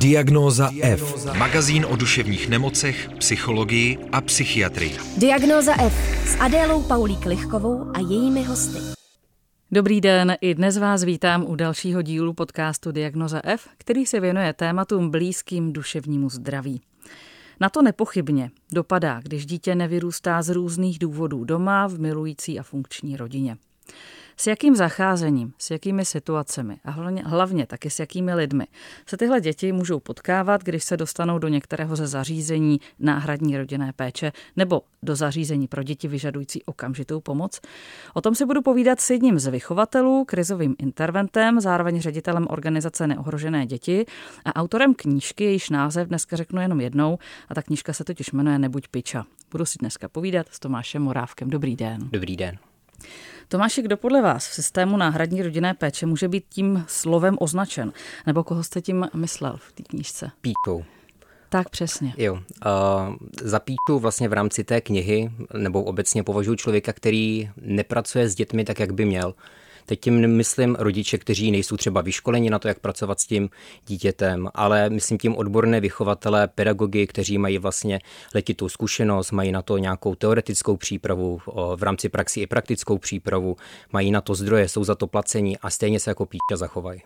Diagnóza F. Magazín o duševních nemocech, psychologii a psychiatrii. Diagnóza F s Adélou Paulík Lichkovou a jejími hosty. Dobrý den, i dnes vás vítám u dalšího dílu podcastu Diagnoza F, který se věnuje tématům blízkým duševnímu zdraví. Na to nepochybně dopadá, když dítě nevyrůstá z různých důvodů doma v milující a funkční rodině. S jakým zacházením, s jakými situacemi a hlavně, hlavně taky s jakými lidmi se tyhle děti můžou potkávat, když se dostanou do některého ze zařízení náhradní rodinné péče nebo do zařízení pro děti vyžadující okamžitou pomoc. O tom si budu povídat s jedním z vychovatelů, krizovým interventem, zároveň ředitelem organizace Neohrožené děti a autorem knížky, jejíž název dneska řeknu jenom jednou, a ta knížka se totiž jmenuje Nebuď piča. Budu si dneska povídat s Tomášem Morávkem. Dobrý den. Dobrý den. Tomáši, kdo podle vás v systému náhradní rodinné péče může být tím slovem označen? Nebo koho jste tím myslel v té knížce? Píkou. Tak přesně. Jo. Uh, za píču vlastně v rámci té knihy, nebo obecně považuji člověka, který nepracuje s dětmi tak, jak by měl. Teď tím nemyslím rodiče, kteří nejsou třeba vyškoleni na to, jak pracovat s tím dítětem, ale myslím tím odborné vychovatele, pedagogy, kteří mají vlastně letitou zkušenost, mají na to nějakou teoretickou přípravu, v rámci praxi i praktickou přípravu, mají na to zdroje, jsou za to placení a stejně se jako píča zachovají.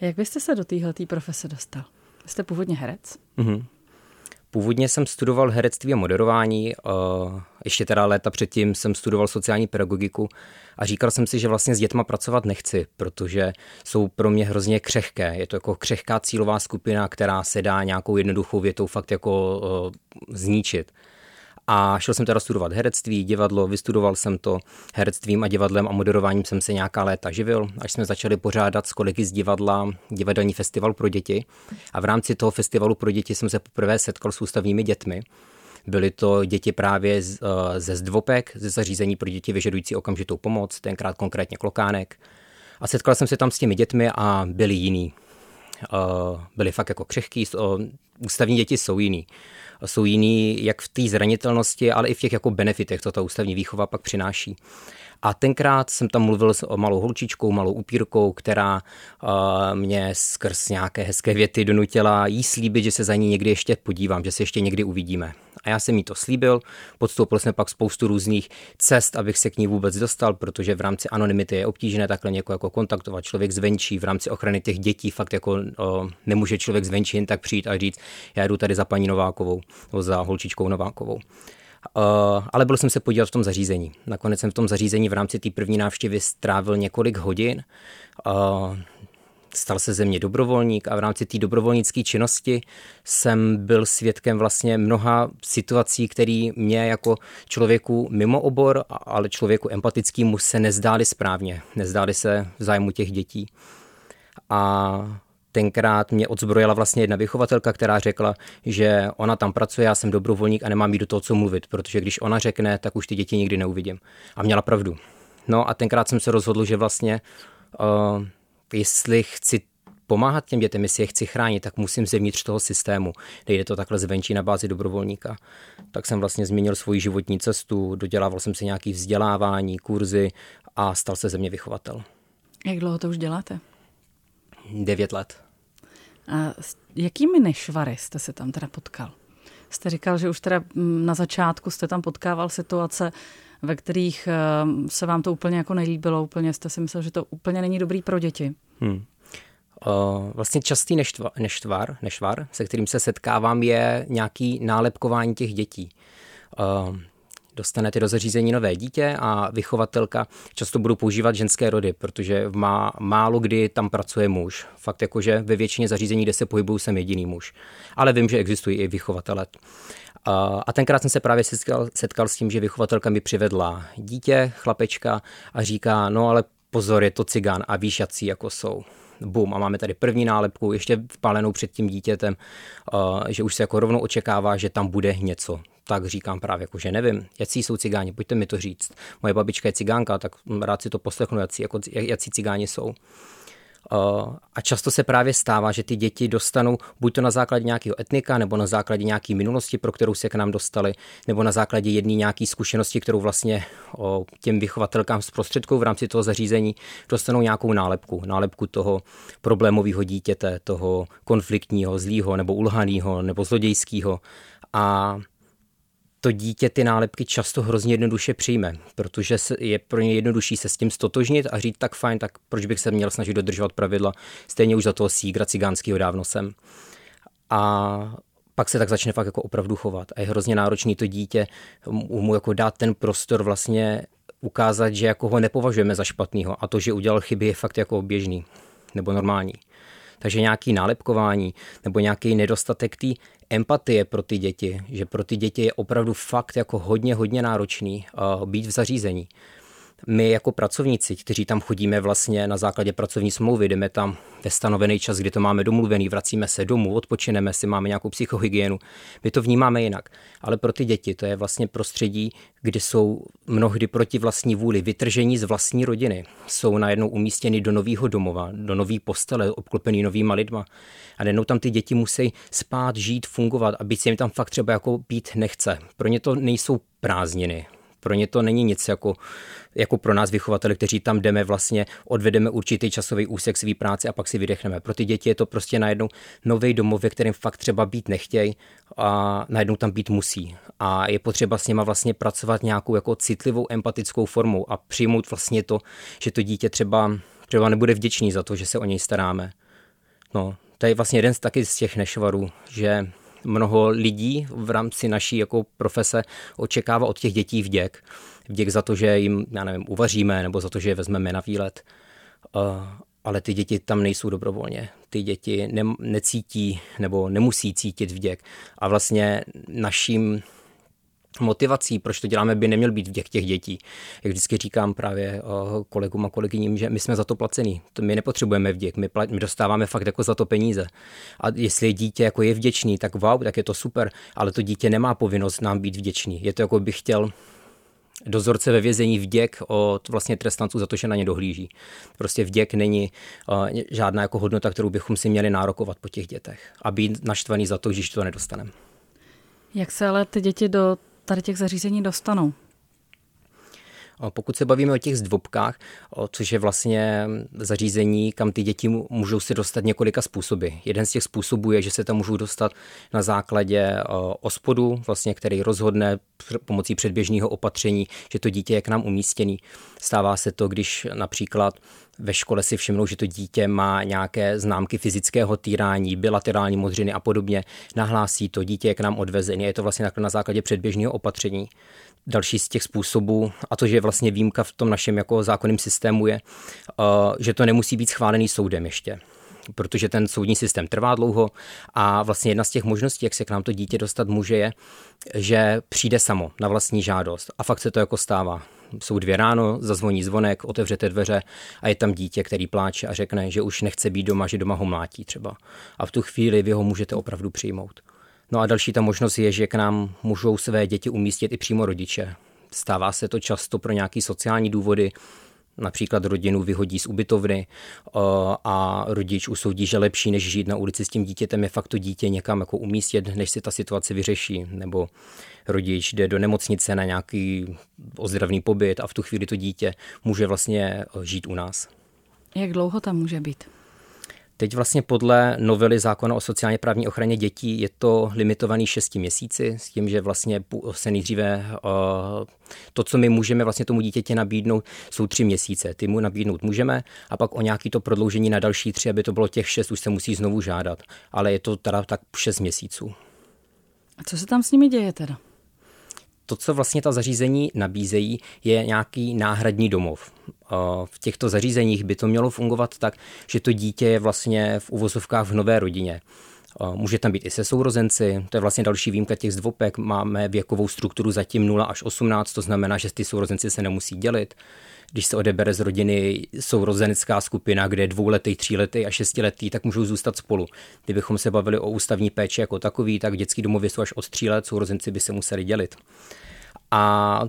Jak byste se do téhle profese dostal? Jste původně herec? Mm-hmm. Původně jsem studoval herectví a moderování, ještě teda léta předtím jsem studoval sociální pedagogiku a říkal jsem si, že vlastně s dětma pracovat nechci, protože jsou pro mě hrozně křehké. Je to jako křehká cílová skupina, která se dá nějakou jednoduchou větou fakt jako zničit. A šel jsem teda studovat herectví, divadlo, vystudoval jsem to herectvím a divadlem a moderováním jsem se nějaká léta živil, až jsme začali pořádat s kolegy z divadla divadelní festival pro děti. A v rámci toho festivalu pro děti jsem se poprvé setkal s ústavními dětmi. Byly to děti právě eh, ze zdvopek, ze zařízení pro děti vyžadující okamžitou pomoc, tenkrát konkrétně klokánek. A setkal jsem se tam s těmi dětmi a byli jiní. Eh, byli fakt jako křehký, ústavní děti jsou jiný jsou jiný jak v té zranitelnosti, ale i v těch jako benefitech, co ta ústavní výchova pak přináší. A tenkrát jsem tam mluvil s malou holčičkou, malou upírkou, která uh, mě skrz nějaké hezké věty donutila jí slíbit, že se za ní někdy ještě podívám, že se ještě někdy uvidíme. A já jsem jí to slíbil, podstoupil jsem pak spoustu různých cest, abych se k ní vůbec dostal, protože v rámci anonymity je obtížné takhle někoho jako kontaktovat. Člověk zvenčí v rámci ochrany těch dětí fakt jako o, nemůže člověk zvenčí jen tak přijít a říct, já jdu tady za paní Novákovou nebo za holčičkou Novákovou. Uh, ale byl jsem se podívat v tom zařízení. Nakonec jsem v tom zařízení v rámci té první návštěvy strávil několik hodin. Uh, stal se ze mě dobrovolník a v rámci té dobrovolnické činnosti jsem byl svědkem vlastně mnoha situací, které mě jako člověku mimo obor, ale člověku empatickému se nezdály správně, nezdály se v zájmu těch dětí. A tenkrát mě odzbrojila vlastně jedna vychovatelka, která řekla, že ona tam pracuje, já jsem dobrovolník a nemám jí do toho co mluvit, protože když ona řekne, tak už ty děti nikdy neuvidím. A měla pravdu. No a tenkrát jsem se rozhodl, že vlastně uh, jestli chci pomáhat těm dětem, jestli je chci chránit, tak musím zevnitř toho systému. Nejde to takhle zvenčí na bázi dobrovolníka. Tak jsem vlastně změnil svoji životní cestu, dodělával jsem si nějaké vzdělávání, kurzy a stal se ze mě vychovatel. Jak dlouho to už děláte? Devět let. A s jakými nešvary jste se tam teda potkal? Jste říkal, že už teda mm, na začátku jste tam potkával situace, ve kterých eh, se vám to úplně jako nelíbilo, úplně jste si myslel, že to úplně není dobrý pro děti. Hmm. Uh, vlastně častý neštvar, neštvar, nešvar, se kterým se setkávám, je nějaký nálepkování těch dětí. Uh, dostanete do zařízení nové dítě a vychovatelka často budou používat ženské rody, protože má, málo kdy tam pracuje muž. Fakt jakože ve většině zařízení, kde se pohybuju, jsem jediný muž. Ale vím, že existují i vychovatele. A tenkrát jsem se právě setkal, setkal s tím, že vychovatelka mi přivedla dítě, chlapečka a říká, no ale pozor, je to cigán a víš, jací jako jsou. Bum, a máme tady první nálepku, ještě vpálenou před tím dítětem, že už se jako rovnou očekává, že tam bude něco. Tak říkám právě, jako, že nevím, jaký jsou cigáni, pojďte mi to říct. Moje babička je cigánka, tak rád si to poslechnu, jaký, jako, jaký cigáni jsou. A často se právě stává, že ty děti dostanou buď to na základě nějakého etnika, nebo na základě nějaké minulosti, pro kterou se k nám dostali, nebo na základě jedné nějaké zkušenosti, kterou vlastně těm vychovatelkám zprostředkou v rámci toho zařízení dostanou nějakou nálepku. Nálepku toho problémového dítěte, toho konfliktního, zlýho, nebo ulhaného, nebo zlodějského. A to dítě ty nálepky často hrozně jednoduše přijme, protože je pro ně jednodušší se s tím stotožnit a říct tak fajn, tak proč bych se měl snažit dodržovat pravidla, stejně už za toho sígra cigánského dávno jsem. A pak se tak začne fakt jako opravdu chovat. A je hrozně náročný to dítě mu jako dát ten prostor vlastně ukázat, že jako ho nepovažujeme za špatného a to, že udělal chyby je fakt jako běžný nebo normální. Takže nějaký nálepkování nebo nějaký nedostatek té empatie pro ty děti, že pro ty děti je opravdu fakt jako hodně, hodně náročný uh, být v zařízení my jako pracovníci, kteří tam chodíme vlastně na základě pracovní smlouvy, jdeme tam ve stanovený čas, kdy to máme domluvený, vracíme se domů, odpočineme si, máme nějakou psychohygienu, my to vnímáme jinak. Ale pro ty děti to je vlastně prostředí, kdy jsou mnohdy proti vlastní vůli, vytržení z vlastní rodiny. Jsou najednou umístěny do nového domova, do nový postele, obklopený novýma lidma. A najednou tam ty děti musí spát, žít, fungovat a být se jim tam fakt třeba jako být nechce. Pro ně to nejsou prázdniny. Pro ně to není nic jako, jako pro nás vychovatele, kteří tam jdeme vlastně, odvedeme určitý časový úsek své práce a pak si vydechneme. Pro ty děti je to prostě najednou nový domov, ve kterém fakt třeba být nechtějí a najednou tam být musí. A je potřeba s nima vlastně pracovat nějakou jako citlivou empatickou formou a přijmout vlastně to, že to dítě třeba, třeba nebude vděčný za to, že se o něj staráme. No, to je vlastně jeden z taky z těch nešvarů, že mnoho lidí v rámci naší jako profese očekává od těch dětí vděk. Vděk za to, že jim, já nevím, uvaříme, nebo za to, že je vezmeme na výlet. Uh, ale ty děti tam nejsou dobrovolně. Ty děti ne, necítí nebo nemusí cítit vděk. A vlastně naším motivací, proč to děláme, by neměl být vděk těch dětí. Jak vždycky říkám právě eh, kolegům a kolegyním, že my jsme za to placení. My nepotřebujeme vděk, my, plat, my dostáváme fakt jako za to peníze. A jestli dítě jako je vděčný, tak wow, tak je to super, ale to dítě nemá povinnost nám být vděčný. Je to jako bych chtěl dozorce ve vězení vděk od vlastně trestanců za to, že na ně dohlíží. Prostě vděk není uh, žádná jako hodnota, kterou bychom si měli nárokovat po těch dětech a být naštvaný za to, když to nedostaneme. Jak se ale ty děti do tady těch zařízení dostanou? Pokud se bavíme o těch zdvobkách, což je vlastně zařízení, kam ty děti můžou se dostat několika způsoby. Jeden z těch způsobů je, že se tam můžou dostat na základě ospodu, vlastně, který rozhodne pomocí předběžného opatření, že to dítě je k nám umístěný. Stává se to, když například ve škole si všimnou, že to dítě má nějaké známky fyzického týrání, bilaterální modřiny a podobně, nahlásí to, dítě je k nám odvezené, je to vlastně na základě předběžného opatření. Další z těch způsobů, a to, že je vlastně výjimka v tom našem jako zákonném systému, je, uh, že to nemusí být schválený soudem ještě protože ten soudní systém trvá dlouho a vlastně jedna z těch možností, jak se k nám to dítě dostat může, je, že přijde samo na vlastní žádost a fakt se to jako stává. Jsou dvě ráno, zazvoní zvonek, otevřete dveře a je tam dítě, který pláče a řekne, že už nechce být doma, že doma ho mlátí třeba. A v tu chvíli vy ho můžete opravdu přijmout. No a další ta možnost je, že k nám můžou své děti umístit i přímo rodiče. Stává se to často pro nějaké sociální důvody, například rodinu vyhodí z ubytovny a rodič usoudí, že lepší, než žít na ulici s tím dítětem, je fakt to dítě někam jako umístit, než si ta situace vyřeší. Nebo rodič jde do nemocnice na nějaký ozdravný pobyt a v tu chvíli to dítě může vlastně žít u nás. Jak dlouho tam může být? Teď vlastně podle novely zákona o sociálně právní ochraně dětí je to limitovaný 6 měsíci s tím, že vlastně se nejdříve to, co my můžeme vlastně tomu dítěti nabídnout, jsou tři měsíce. Ty mu nabídnout můžeme a pak o nějaký to prodloužení na další tři, aby to bylo těch šest, už se musí znovu žádat. Ale je to teda tak šest měsíců. A co se tam s nimi děje teda? to, co vlastně ta zařízení nabízejí, je nějaký náhradní domov. V těchto zařízeních by to mělo fungovat tak, že to dítě je vlastně v uvozovkách v nové rodině. Může tam být i se sourozenci, to je vlastně další výjimka těch zdvopek. Máme věkovou strukturu zatím 0 až 18, to znamená, že ty sourozenci se nemusí dělit. Když se odebere z rodiny sourozenecká skupina, kde je dvouletý, tříletý a šestiletý, tak můžou zůstat spolu. Kdybychom se bavili o ústavní péči jako takový, tak dětský domově jsou až od tří let, sourozenci by se museli dělit. A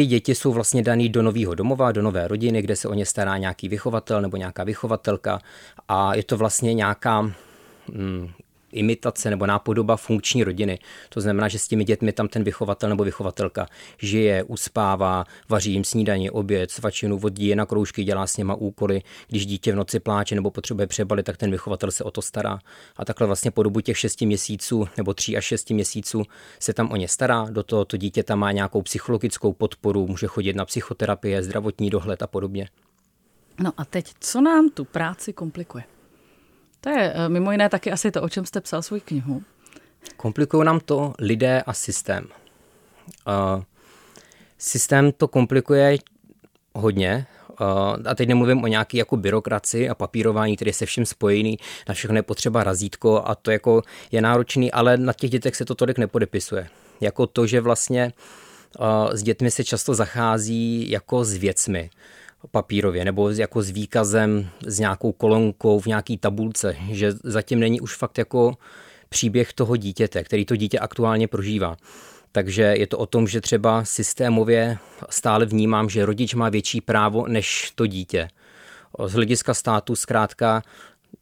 ty děti jsou vlastně daný do nového domova, do nové rodiny, kde se o ně stará nějaký vychovatel nebo nějaká vychovatelka. A je to vlastně nějaká mm, imitace nebo nápodoba funkční rodiny. To znamená, že s těmi dětmi tam ten vychovatel nebo vychovatelka žije, uspává, vaří jim snídaní, oběd, svačinu, vodí je na kroužky, dělá s něma úkoly. Když dítě v noci pláče nebo potřebuje přebalit, tak ten vychovatel se o to stará. A takhle vlastně po dobu těch 6 měsíců nebo 3 až 6 měsíců se tam o ně stará. Do toho to dítě tam má nějakou psychologickou podporu, může chodit na psychoterapie, zdravotní dohled a podobně. No a teď, co nám tu práci komplikuje? To je eh, mimo jiné taky asi to, o čem jste psal svou knihu. Komplikují nám to lidé a systém. Uh, systém to komplikuje hodně, uh, a teď nemluvím o nějaké jako byrokraci a papírování, který je se vším spojený, na všechno je potřeba razítko a to jako je náročný, ale na těch dětech se to tolik nepodepisuje. Jako to, že vlastně s dětmi se často zachází jako s věcmi papírově nebo jako s výkazem, s nějakou kolonkou v nějaký tabulce, že zatím není už fakt jako příběh toho dítěte, který to dítě aktuálně prožívá. Takže je to o tom, že třeba systémově stále vnímám, že rodič má větší právo než to dítě. Z hlediska státu zkrátka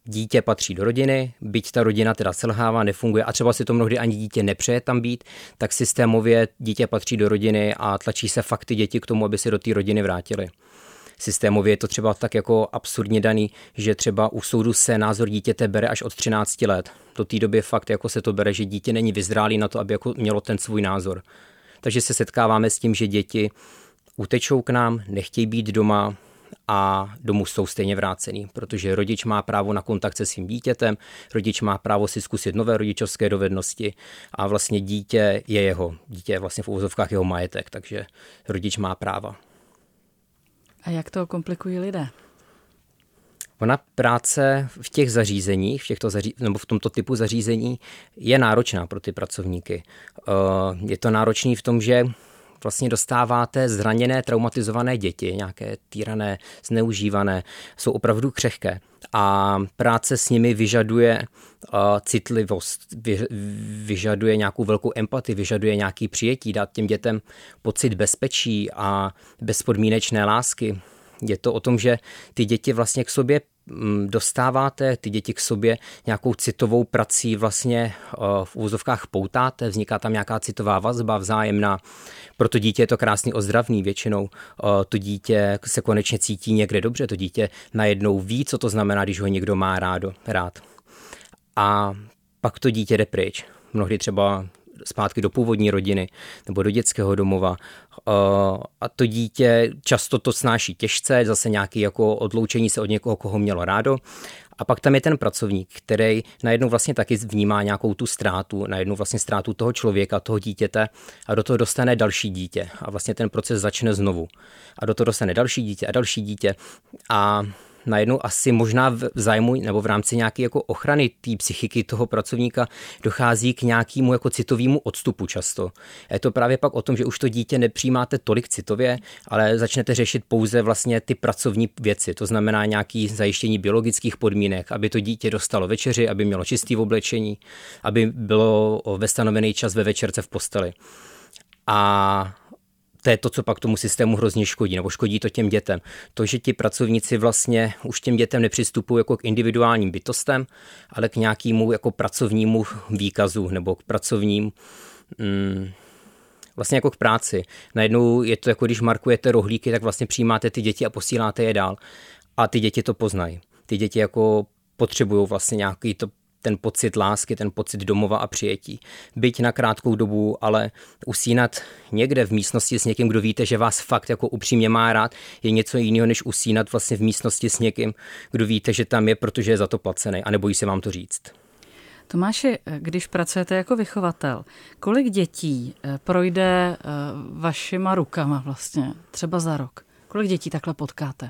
dítě patří do rodiny, byť ta rodina teda selhává, nefunguje a třeba si to mnohdy ani dítě nepřeje tam být, tak systémově dítě patří do rodiny a tlačí se fakty děti k tomu, aby se do té rodiny vrátili systémově je to třeba tak jako absurdně daný, že třeba u soudu se názor dítěte bere až od 13 let. Do té doby fakt jako se to bere, že dítě není vyzrálý na to, aby jako mělo ten svůj názor. Takže se setkáváme s tím, že děti utečou k nám, nechtějí být doma, a domů jsou stejně vrácený, protože rodič má právo na kontakt se svým dítětem, rodič má právo si zkusit nové rodičovské dovednosti a vlastně dítě je jeho, dítě je vlastně v úvozovkách jeho majetek, takže rodič má práva. A jak to komplikují lidé? Ona práce v těch zařízeních, v těchto zaří, nebo v tomto typu zařízení je náročná pro ty pracovníky. Eh, je to náročný v tom, že vlastně dostáváte zraněné, traumatizované děti, nějaké týrané, zneužívané, jsou opravdu křehké. A práce s nimi vyžaduje uh, citlivost, vy, vyžaduje nějakou velkou empatii, vyžaduje nějaký přijetí, dát těm dětem pocit bezpečí a bezpodmínečné lásky. Je to o tom, že ty děti vlastně k sobě dostáváte ty děti k sobě nějakou citovou prací vlastně eh, v úzovkách poutáte, vzniká tam nějaká citová vazba vzájemná. Pro to dítě je to krásný ozdravný většinou. Eh, to dítě se konečně cítí někde dobře, to dítě najednou ví, co to znamená, když ho někdo má rádo, rád. A pak to dítě jde pryč. Mnohdy třeba zpátky do původní rodiny nebo do dětského domova. Eh, a to dítě často to snáší těžce, zase nějaké jako odloučení se od někoho, koho mělo rádo. A pak tam je ten pracovník, který najednou vlastně taky vnímá nějakou tu ztrátu, najednou vlastně ztrátu toho člověka, toho dítěte a do toho dostane další dítě. A vlastně ten proces začne znovu. A do toho dostane další dítě a další dítě. A najednou asi možná v zájmu nebo v rámci nějaké jako ochrany té psychiky toho pracovníka dochází k nějakému jako citovému odstupu často. Je to právě pak o tom, že už to dítě nepřijímáte tolik citově, ale začnete řešit pouze vlastně ty pracovní věci, to znamená nějaký zajištění biologických podmínek, aby to dítě dostalo večeři, aby mělo čistý oblečení, aby bylo ve stanovený čas ve večerce v posteli. A to je to, co pak tomu systému hrozně škodí, nebo škodí to těm dětem. To, že ti pracovníci vlastně už těm dětem nepřistupují jako k individuálním bytostem, ale k nějakému jako pracovnímu výkazu nebo k pracovním mm, vlastně jako k práci. Najednou je to jako když markujete rohlíky, tak vlastně přijímáte ty děti a posíláte je dál. A ty děti to poznají. Ty děti jako potřebují vlastně nějaký to ten pocit lásky, ten pocit domova a přijetí. Byť na krátkou dobu, ale usínat někde v místnosti s někým, kdo víte, že vás fakt jako upřímně má rád, je něco jiného, než usínat vlastně v místnosti s někým, kdo víte, že tam je, protože je za to placený a nebojí se vám to říct. Tomáši, když pracujete jako vychovatel, kolik dětí eh, projde eh, vašima rukama vlastně, třeba za rok? Kolik dětí takhle potkáte?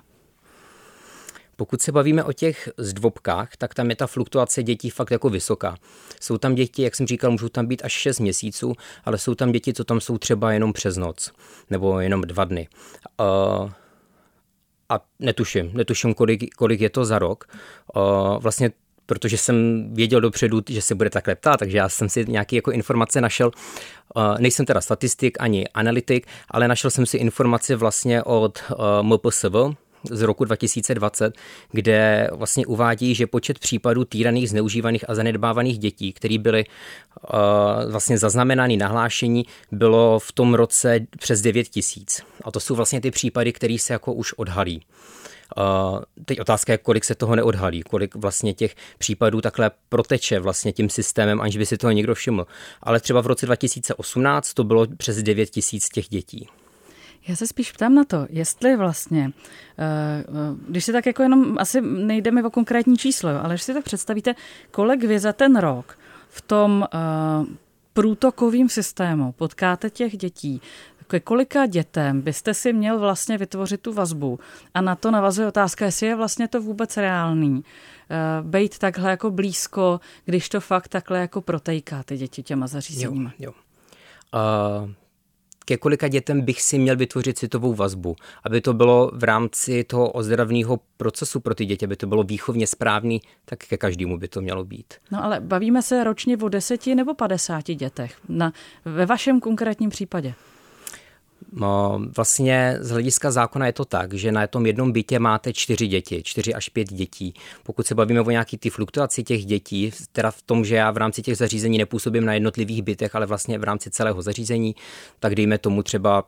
Pokud se bavíme o těch zdvobkách, tak tam je ta fluktuace dětí fakt jako vysoká. Jsou tam děti, jak jsem říkal, můžou tam být až 6 měsíců, ale jsou tam děti, co tam jsou třeba jenom přes noc, nebo jenom dva dny. Uh, a netuším, netuším, kolik, kolik je to za rok. Uh, vlastně protože jsem věděl dopředu, že se bude takhle ptát, takže já jsem si nějaké jako informace našel. Nejsem teda statistik ani analytik, ale našel jsem si informace vlastně od MPSV, z roku 2020, kde vlastně uvádí, že počet případů týraných, zneužívaných a zanedbávaných dětí, které byly uh, vlastně zaznamenány nahlášení, bylo v tom roce přes 9 tisíc. A to jsou vlastně ty případy, které se jako už odhalí. Uh, teď otázka je, kolik se toho neodhalí, kolik vlastně těch případů takhle proteče vlastně tím systémem, aniž by si toho někdo všiml. Ale třeba v roce 2018 to bylo přes 9 tisíc těch dětí. Já se spíš ptám na to, jestli vlastně, eh, eh, když si tak jako jenom, asi nejde mi o konkrétní číslo, ale když si tak představíte, kolik vy za ten rok v tom eh, průtokovým systému potkáte těch dětí, ke kolika dětem byste si měl vlastně vytvořit tu vazbu? A na to navazuje otázka, jestli je vlastně to vůbec reálný. Bejt takhle jako blízko, když to fakt takhle jako protejká ty děti těma zařízeníma. Jo, jo. Uh, ke kolika dětem bych si měl vytvořit citovou vazbu, aby to bylo v rámci toho ozdravného procesu pro ty děti, aby to bylo výchovně správný, tak ke každému by to mělo být. No ale bavíme se ročně o deseti nebo padesáti dětech. Na, ve vašem konkrétním případě? No, vlastně z hlediska zákona je to tak, že na tom jednom bytě máte čtyři děti, čtyři až pět dětí. Pokud se bavíme o nějaký ty fluktuaci těch dětí, teda v tom, že já v rámci těch zařízení nepůsobím na jednotlivých bytech, ale vlastně v rámci celého zařízení, tak dejme tomu třeba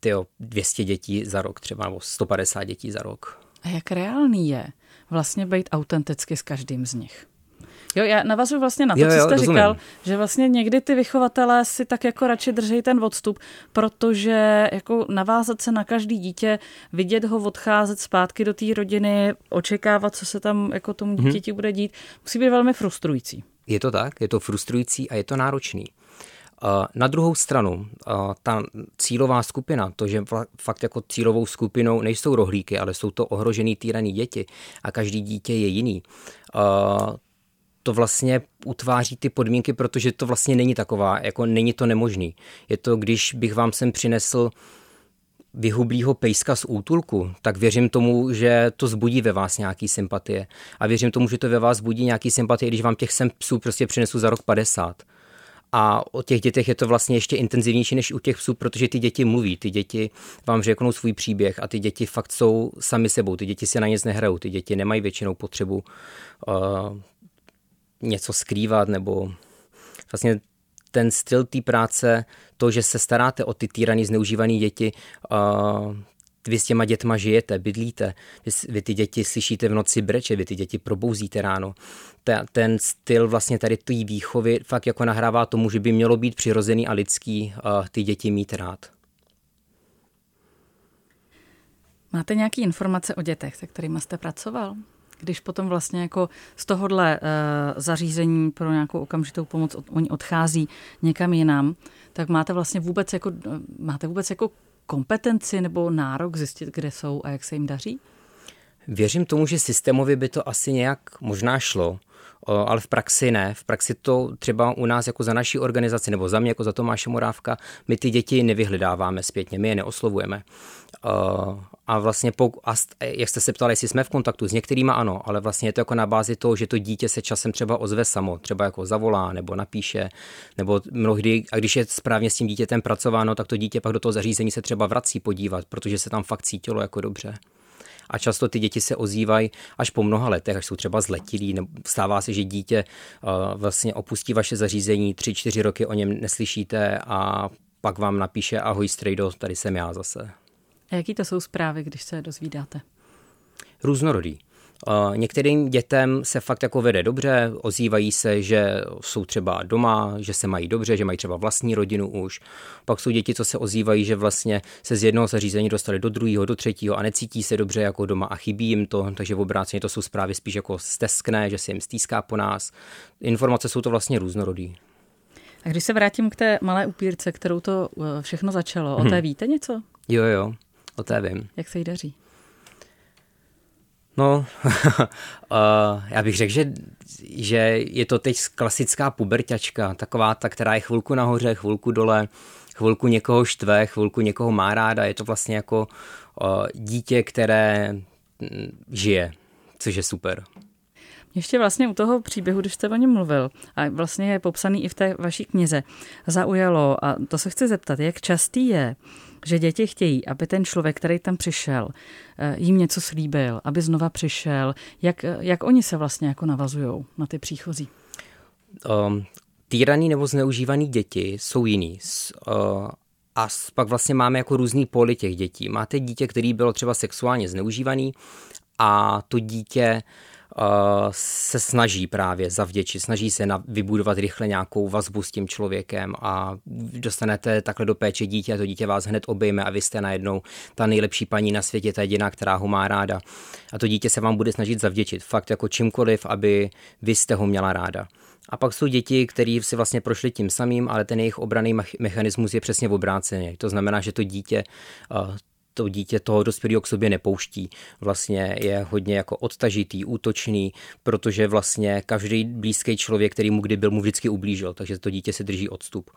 tyjo, 200 dětí za rok třeba, nebo 150 dětí za rok. A jak reálný je vlastně být autenticky s každým z nich? Jo, já navazuji vlastně na to, jo, jo, co jste rozumím. říkal, že vlastně někdy ty vychovatelé si tak jako radši drží ten odstup, protože jako navázat se na každý dítě, vidět ho odcházet zpátky do té rodiny, očekávat, co se tam jako tomu mhm. dítěti hmm. bude dít, musí být velmi frustrující. Je to tak, je to frustrující a je to náročný. Na druhou stranu, ta cílová skupina, to, že fakt jako cílovou skupinou nejsou rohlíky, ale jsou to ohrožený týraný děti a každý dítě je jiný, to vlastně utváří ty podmínky, protože to vlastně není taková, jako není to nemožný. Je to, když bych vám sem přinesl vyhublýho pejska z útulku, tak věřím tomu, že to zbudí ve vás nějaký sympatie. A věřím tomu, že to ve vás budí nějaký sympatie, když vám těch sem psů prostě přinesu za rok 50. A o těch dětech je to vlastně ještě intenzivnější než u těch psů, protože ty děti mluví, ty děti vám řeknou svůj příběh a ty děti fakt jsou sami sebou, ty děti si na nic nehrajou, ty děti nemají většinou potřebu uh, něco skrývat nebo vlastně ten styl té práce, to, že se staráte o ty týraný, zneužívané děti, uh, vy s těma dětma žijete, bydlíte, vy, vy ty děti slyšíte v noci breče, vy ty děti probouzíte ráno. Ta, ten styl vlastně tady té výchovy fakt jako nahrává tomu, že by mělo být přirozený a lidský uh, ty děti mít rád. Máte nějaké informace o dětech, se kterými jste pracoval? Když potom vlastně jako z tohohle uh, zařízení pro nějakou okamžitou pomoc oni odchází někam jinam, tak máte vlastně vůbec jako, máte vůbec jako kompetenci nebo nárok zjistit, kde jsou a jak se jim daří? Věřím tomu, že systémově by to asi nějak možná šlo, ale v praxi ne. V praxi to třeba u nás jako za naší organizaci nebo za mě jako za Tomáše Morávka, my ty děti nevyhledáváme zpětně, my je neoslovujeme. A vlastně, a jak jste se ptali, jestli jsme v kontaktu s některými, ano, ale vlastně je to jako na bázi toho, že to dítě se časem třeba ozve samo, třeba jako zavolá nebo napíše, nebo mnohdy, a když je správně s tím dítětem pracováno, tak to dítě pak do toho zařízení se třeba vrací podívat, protože se tam fakt cítilo jako dobře a často ty děti se ozývají až po mnoha letech, až jsou třeba zletilí, nebo stává se, že dítě uh, vlastně opustí vaše zařízení, tři, čtyři roky o něm neslyšíte a pak vám napíše ahoj strejdo, tady jsem já zase. A jaký to jsou zprávy, když se dozvídáte? Různorodý. Některým dětem se fakt jako vede dobře, ozývají se, že jsou třeba doma, že se mají dobře, že mají třeba vlastní rodinu už. Pak jsou děti, co se ozývají, že vlastně se z jednoho zařízení dostali do druhého, do třetího a necítí se dobře jako doma a chybí jim to, takže v obráceně to jsou zprávy spíš jako steskné, že se jim stýská po nás. Informace jsou to vlastně různorodý. A když se vrátím k té malé upírce, kterou to eh, všechno začalo, o té hmm. víte něco? Jo, jo, o té vím. Jak se jí daří? No, uh, já bych řekl, že, že je to teď klasická puberťačka, taková ta, která je chvilku nahoře, chvilku dole, chvilku někoho štve, chvilku někoho má ráda. Je to vlastně jako uh, dítě, které mm, žije, což je super. Ještě vlastně u toho příběhu, když jste o něm mluvil, a vlastně je popsaný i v té vaší knize, zaujalo, a to se chci zeptat, jak častý je, že děti chtějí, aby ten člověk, který tam přišel, eh, jim něco slíbil, aby znova přišel. Jak, jak oni se vlastně jako navazují na ty příchozí? Um, týraný nebo zneužívaný děti jsou jiný. Uh, a pak vlastně máme jako různý poli těch dětí. Máte dítě, který bylo třeba sexuálně zneužívaný a to dítě uh, se snaží právě zavděčit, snaží se na, vybudovat rychle nějakou vazbu s tím člověkem a dostanete takhle do péče dítě a to dítě vás hned obejme a vy jste najednou ta nejlepší paní na světě, ta jediná, která ho má ráda. A to dítě se vám bude snažit zavděčit, fakt jako čímkoliv, aby vy jste ho měla ráda. A pak jsou děti, které si vlastně prošly tím samým, ale ten jejich obraný mechanismus je přesně v obráceně. To znamená, že to dítě to dítě toho dospělého k sobě nepouští. Vlastně je hodně jako odtažitý, útočný, protože vlastně každý blízký člověk, který mu kdy byl, mu vždycky ublížil, takže to dítě se drží odstup.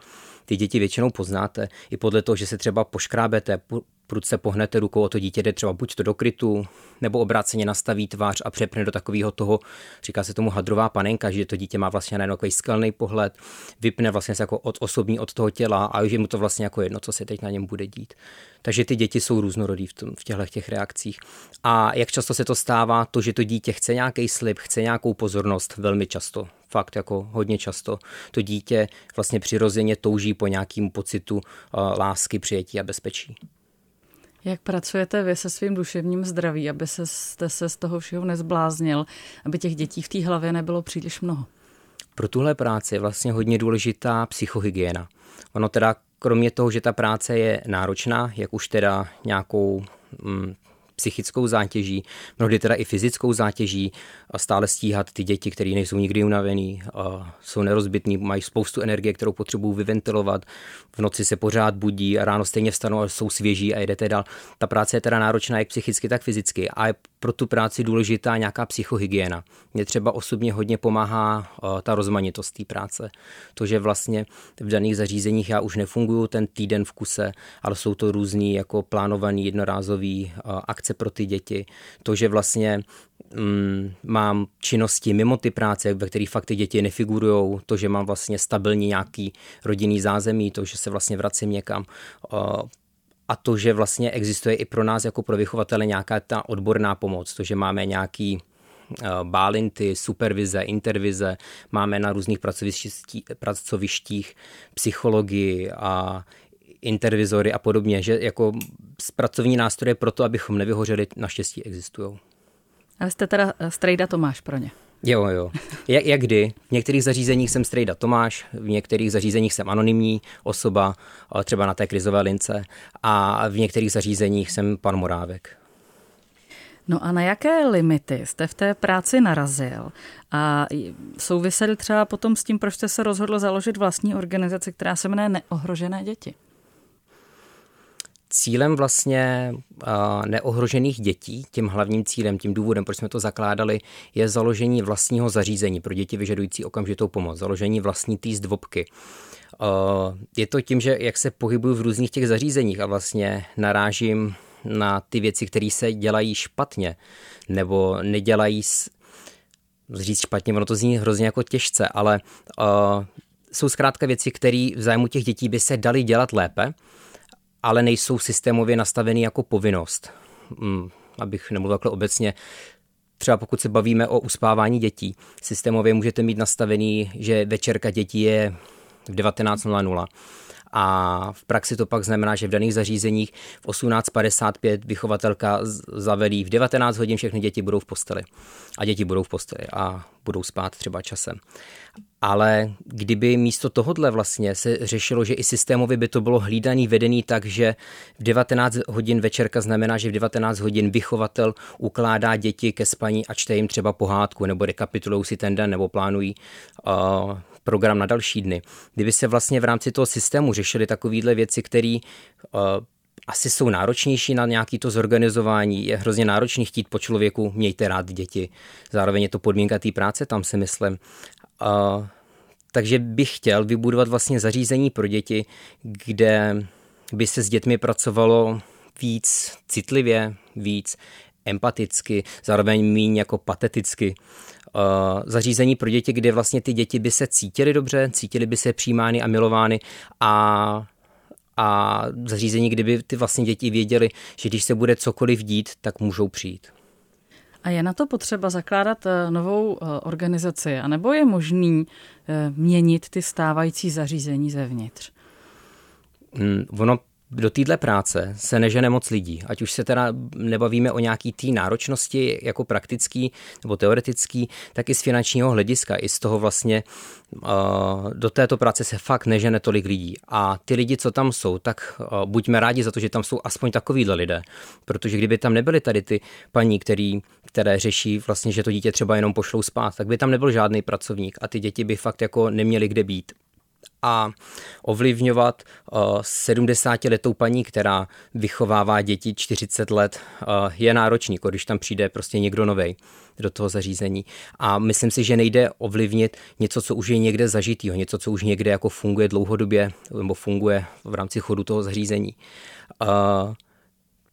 Ty děti většinou poznáte i podle toho, že se třeba poškrábete, prudce pohnete rukou, o to dítě jde třeba buď to do krytu, nebo obráceně nastaví tvář a přepne do takového toho, říká se tomu hadrová panenka, že to dítě má vlastně na takový skalný pohled, vypne vlastně se jako od osobní od toho těla a už je mu to vlastně jako jedno, co se teď na něm bude dít. Takže ty děti jsou různorodý v, tom, v těchto těch reakcích. A jak často se to stává, to, že to dítě chce nějaký slib, chce nějakou pozornost, velmi často fakt jako hodně často. To dítě vlastně přirozeně touží po nějakým pocitu uh, lásky, přijetí a bezpečí. Jak pracujete vy se svým duševním zdraví, aby se, jste se z toho všeho nezbláznil, aby těch dětí v té hlavě nebylo příliš mnoho? Pro tuhle práci je vlastně hodně důležitá psychohygiena. Ono teda, kromě toho, že ta práce je náročná, jak už teda nějakou mm, psychickou zátěží, mnohdy teda i fyzickou zátěží a stále stíhat ty děti, které nejsou nikdy unavený, a jsou nerozbitní, mají spoustu energie, kterou potřebují vyventilovat, v noci se pořád budí a ráno stejně vstanou a jsou svěží a jedete dál. Ta práce je teda náročná jak psychicky, tak fyzicky a je pro tu práci důležitá nějaká psychohygiena. Mně třeba osobně hodně pomáhá ta rozmanitost té práce. To, že vlastně v daných zařízeních já už nefunguju ten týden v kuse, ale jsou to různý jako plánovaný jednorázový akce pro ty děti. To, že vlastně mm, mám činnosti mimo ty práce, ve kterých fakt ty děti nefigurují, to, že mám vlastně stabilní nějaký rodinný zázemí, to, že se vlastně vracím někam, a to, že vlastně existuje i pro nás jako pro vychovatele nějaká ta odborná pomoc, to, že máme nějaký bálinty, supervize, intervize, máme na různých pracovištích, pracovištích psychologii a intervizory a podobně, že jako pracovní nástroje pro to, abychom nevyhořeli, naštěstí existují. Ale jste teda eh, strejda Tomáš pro ně. Jo, jo. Jak, jak kdy? V některých zařízeních jsem strejda Tomáš, v některých zařízeních jsem anonymní osoba, třeba na té krizové lince, a v některých zařízeních jsem pan Morávek. No a na jaké limity jste v té práci narazil? A souviseli třeba potom s tím, proč jste se rozhodl založit vlastní organizaci, která se jmenuje Neohrožené děti? Cílem vlastně neohrožených dětí, tím hlavním cílem, tím důvodem, proč jsme to zakládali, je založení vlastního zařízení pro děti vyžadující okamžitou pomoc, založení vlastní té zdvobky. Je to tím, že jak se pohybuju v různých těch zařízeních a vlastně narážím na ty věci, které se dělají špatně nebo nedělají říct špatně, ono to zní hrozně jako těžce, ale uh, jsou zkrátka věci, které v zájmu těch dětí by se daly dělat lépe, ale nejsou systémově nastaveny jako povinnost. Hmm, abych nemluvil takhle obecně, třeba pokud se bavíme o uspávání dětí, systémově můžete mít nastavený, že večerka dětí je v 19.00 a v praxi to pak znamená, že v daných zařízeních v 18.55 vychovatelka zavelí v 19 hodin všechny děti budou v posteli. A děti budou v posteli a budou spát třeba časem. Ale kdyby místo tohohle vlastně se řešilo, že i systémově by to bylo hlídaný, vedený tak, že v 19 hodin večerka znamená, že v 19 hodin vychovatel ukládá děti ke spaní a čte jim třeba pohádku, nebo rekapitulují si ten den, nebo plánují uh, program na další dny. Kdyby se vlastně v rámci toho systému řešily takovéhle věci, které uh, asi jsou náročnější na nějaký to zorganizování. Je hrozně náročný chtít po člověku, mějte rád děti. Zároveň je to podmínka té práce, tam si myslím. Uh, takže bych chtěl vybudovat vlastně zařízení pro děti, kde by se s dětmi pracovalo víc citlivě, víc empaticky, zároveň méně jako pateticky. Zařízení pro děti, kde vlastně ty děti by se cítily dobře, cítily by se přijímány a milovány a a zařízení, kdyby ty vlastně děti věděli, že když se bude cokoliv dít, tak můžou přijít. A je na to potřeba zakládat eh, novou eh, organizaci, anebo je možný eh, měnit ty stávající zařízení zevnitř? Hmm, ono do téhle práce se nežene moc lidí, ať už se teda nebavíme o nějaký té náročnosti jako praktický nebo teoretický, tak i z finančního hlediska, i z toho vlastně uh, do této práce se fakt nežene tolik lidí. A ty lidi, co tam jsou, tak uh, buďme rádi za to, že tam jsou aspoň takovýhle lidé, protože kdyby tam nebyly tady ty paní, který, které řeší vlastně, že to dítě třeba jenom pošlou spát, tak by tam nebyl žádný pracovník a ty děti by fakt jako neměly kde být a ovlivňovat 70-letou uh, paní, která vychovává děti 40 let, uh, je náročný, jako když tam přijde prostě někdo novej do toho zařízení. A myslím si, že nejde ovlivnit něco, co už je někde zažitýho, něco, co už někde jako funguje dlouhodobě nebo funguje v rámci chodu toho zařízení. Uh,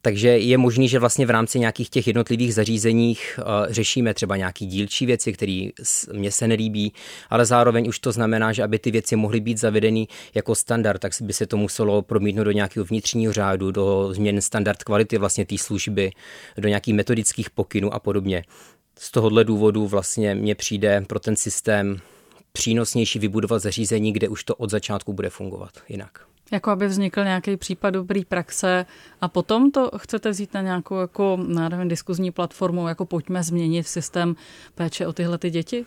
takže je možný, že vlastně v rámci nějakých těch jednotlivých zařízeních uh, řešíme třeba nějaký dílčí věci, které mně se nelíbí, ale zároveň už to znamená, že aby ty věci mohly být zavedeny jako standard, tak by se to muselo promítnout do nějakého vnitřního řádu, do změn standard kvality vlastně té služby, do nějakých metodických pokynů a podobně. Z tohohle důvodu vlastně mně přijde pro ten systém přínosnější vybudovat zařízení, kde už to od začátku bude fungovat jinak. Jako aby vznikl nějaký případ dobrý praxe a potom to chcete vzít na nějakou jako, nevím, diskuzní platformu, jako pojďme změnit systém péče o tyhle ty děti?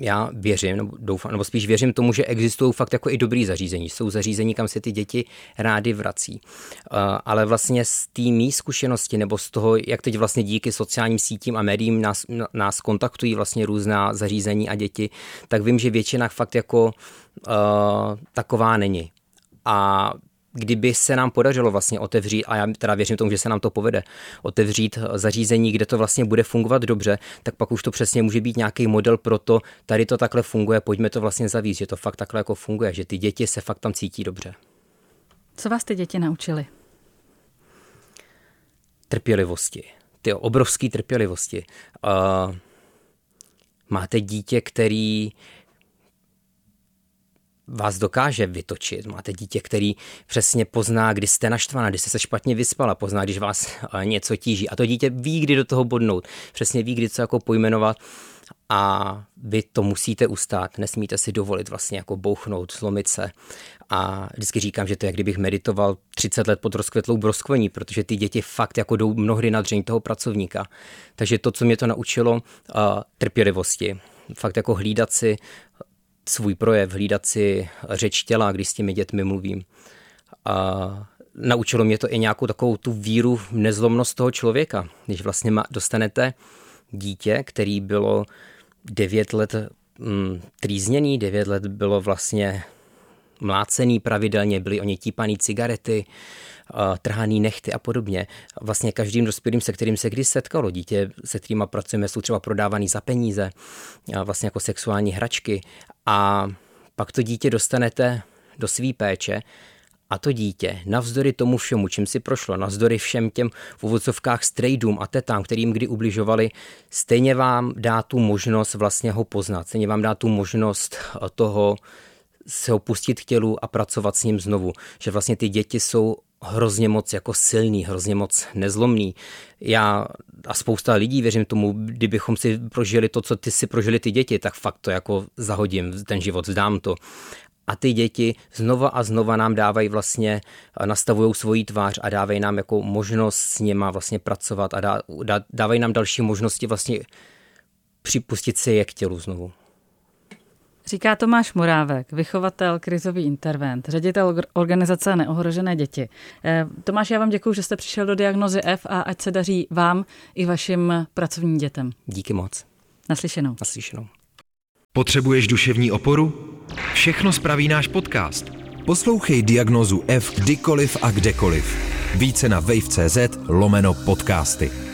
já věřím, nebo doufám, nebo spíš věřím tomu, že existují fakt jako i dobrý zařízení. Jsou zařízení, kam se ty děti rády vrací. Uh, ale vlastně z té mý zkušenosti, nebo z toho, jak teď vlastně díky sociálním sítím a médiím nás, nás kontaktují vlastně různá zařízení a děti, tak vím, že většina fakt jako uh, taková není. A kdyby se nám podařilo vlastně otevřít, a já teda věřím tomu, že se nám to povede, otevřít zařízení, kde to vlastně bude fungovat dobře, tak pak už to přesně může být nějaký model pro to, tady to takhle funguje, pojďme to vlastně zavíc, že to fakt takhle jako funguje, že ty děti se fakt tam cítí dobře. Co vás ty děti naučily? Trpělivosti. Ty obrovské trpělivosti. Uh, máte dítě, který vás dokáže vytočit. Máte dítě, který přesně pozná, kdy jste naštvaná, kdy jste se špatně vyspala, pozná, když vás eh, něco tíží. A to dítě ví, kdy do toho bodnout. Přesně ví, kdy co jako pojmenovat a vy to musíte ustát, nesmíte si dovolit vlastně jako bouchnout, zlomit se. A vždycky říkám, že to je, jak kdybych meditoval 30 let pod rozkvetlou broskvení, protože ty děti fakt jako jdou mnohdy na dřeň toho pracovníka. Takže to, co mě to naučilo, uh, trpělivosti. Fakt jako hlídat si svůj projev, hlídat si řeč těla, když s těmi dětmi mluvím. A naučilo mě to i nějakou takovou tu víru v nezlomnost toho člověka. Když vlastně dostanete dítě, který bylo devět let mm, trýzněný, devět let bylo vlastně mlácený pravidelně, byly o ně típaný cigarety, trhaný nechty a podobně. Vlastně každým dospělým, se kterým se kdy setkalo dítě, se kterými pracujeme, jsou třeba prodávaný za peníze, vlastně jako sexuální hračky a pak to dítě dostanete do své péče a to dítě, navzdory tomu všemu, čím si prošlo, navzdory všem těm v uvozovkách strejdům a tetám, kterým kdy ubližovali, stejně vám dá tu možnost vlastně ho poznat, stejně vám dá tu možnost toho se ho pustit k tělu a pracovat s ním znovu. Že vlastně ty děti jsou hrozně moc jako silný, hrozně moc nezlomný. Já a spousta lidí, věřím tomu, kdybychom si prožili to, co ty si prožili ty děti, tak fakt to jako zahodím, ten život, vzdám to. A ty děti znova a znova nám dávají vlastně, nastavují svoji tvář a dávají nám jako možnost s něma vlastně pracovat a dá, dá, dávají nám další možnosti vlastně připustit si je k tělu znovu. Říká Tomáš Morávek, vychovatel krizový intervent, ředitel organizace Neohrožené děti. Eh, Tomáš, já vám děkuji, že jste přišel do diagnozy F a ať se daří vám i vašim pracovním dětem. Díky moc. Naslyšenou. Naslyšenou. Potřebuješ duševní oporu? Všechno spraví náš podcast. Poslouchej diagnozu F kdykoliv a kdekoliv. Více na wave.cz lomeno podcasty.